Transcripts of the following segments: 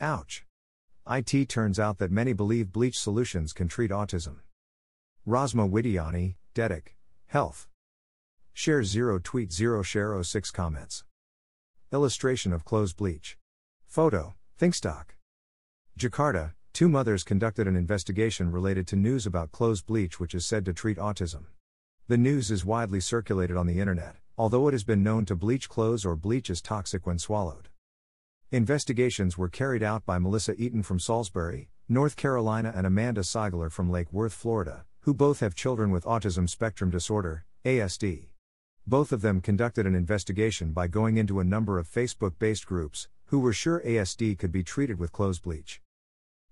Ouch. IT turns out that many believe bleach solutions can treat autism. Rosma Widiani, Detik, Health. Share 0 tweet 0 share 06 comments. Illustration of clothes bleach. Photo, Thinkstock. Jakarta, two mothers conducted an investigation related to news about clothes bleach which is said to treat autism. The news is widely circulated on the internet, although it has been known to bleach clothes or bleach is toxic when swallowed. Investigations were carried out by Melissa Eaton from Salisbury, North Carolina and Amanda Seigler from Lake Worth, Florida, who both have children with autism spectrum disorder, ASD. Both of them conducted an investigation by going into a number of Facebook based groups, who were sure ASD could be treated with clothes bleach.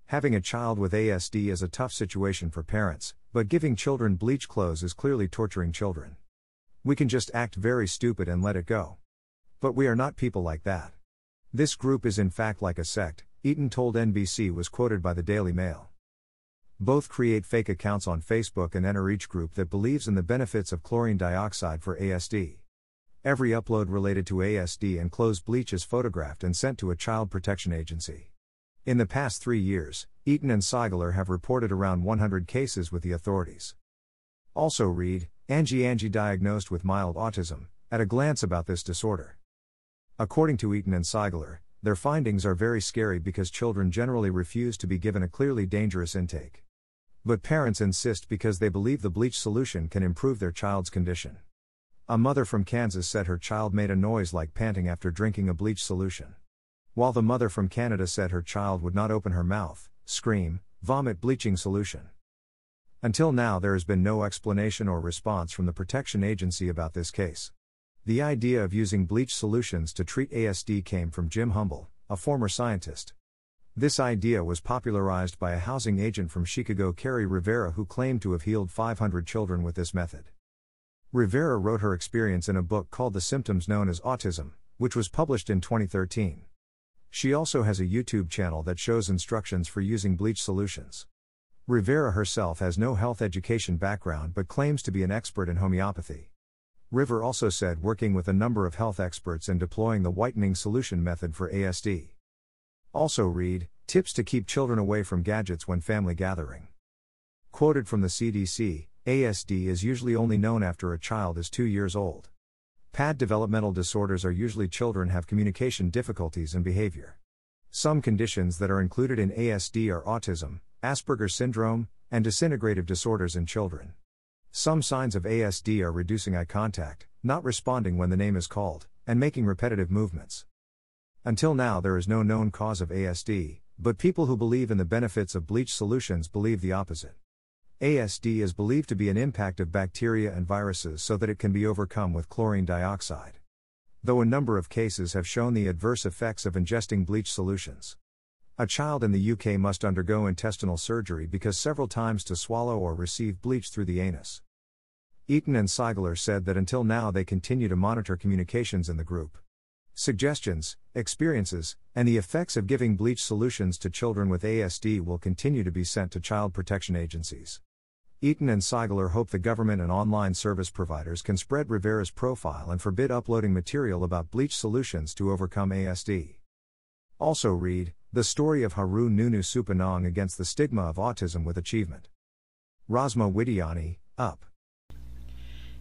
Having a child with ASD is a tough situation for parents, but giving children bleach clothes is clearly torturing children. We can just act very stupid and let it go. But we are not people like that. This group is in fact like a sect, Eaton told NBC was quoted by the Daily Mail. Both create fake accounts on Facebook and enter each group that believes in the benefits of chlorine dioxide for ASD. Every upload related to ASD and closed bleach is photographed and sent to a child protection agency. In the past three years, Eaton and Seigler have reported around 100 cases with the authorities. Also, read Angie Angie diagnosed with mild autism, at a glance about this disorder. According to Eaton and Seigler, their findings are very scary because children generally refuse to be given a clearly dangerous intake. But parents insist because they believe the bleach solution can improve their child's condition. A mother from Kansas said her child made a noise like panting after drinking a bleach solution. While the mother from Canada said her child would not open her mouth, scream, vomit bleaching solution. Until now, there has been no explanation or response from the Protection Agency about this case. The idea of using bleach solutions to treat ASD came from Jim Humble, a former scientist. This idea was popularized by a housing agent from Chicago, Kerri Rivera, who claimed to have healed 500 children with this method. Rivera wrote her experience in a book called The Symptoms Known as Autism, which was published in 2013. She also has a YouTube channel that shows instructions for using bleach solutions. Rivera herself has no health education background but claims to be an expert in homeopathy. River also said working with a number of health experts and deploying the whitening solution method for ASD. Also, read Tips to keep children away from gadgets when family gathering. Quoted from the CDC ASD is usually only known after a child is two years old. PAD developmental disorders are usually children have communication difficulties and behavior. Some conditions that are included in ASD are autism, Asperger's syndrome, and disintegrative disorders in children. Some signs of ASD are reducing eye contact, not responding when the name is called, and making repetitive movements. Until now, there is no known cause of ASD, but people who believe in the benefits of bleach solutions believe the opposite. ASD is believed to be an impact of bacteria and viruses so that it can be overcome with chlorine dioxide. Though a number of cases have shown the adverse effects of ingesting bleach solutions. A child in the UK must undergo intestinal surgery because several times to swallow or receive bleach through the anus. Eaton and Seigler said that until now they continue to monitor communications in the group. Suggestions, experiences, and the effects of giving bleach solutions to children with ASD will continue to be sent to child protection agencies. Eaton and Seigler hope the government and online service providers can spread Rivera's profile and forbid uploading material about bleach solutions to overcome ASD. Also read The Story of Haru Nunu Supanong Against the Stigma of Autism with Achievement. Rosma Widiani, Up.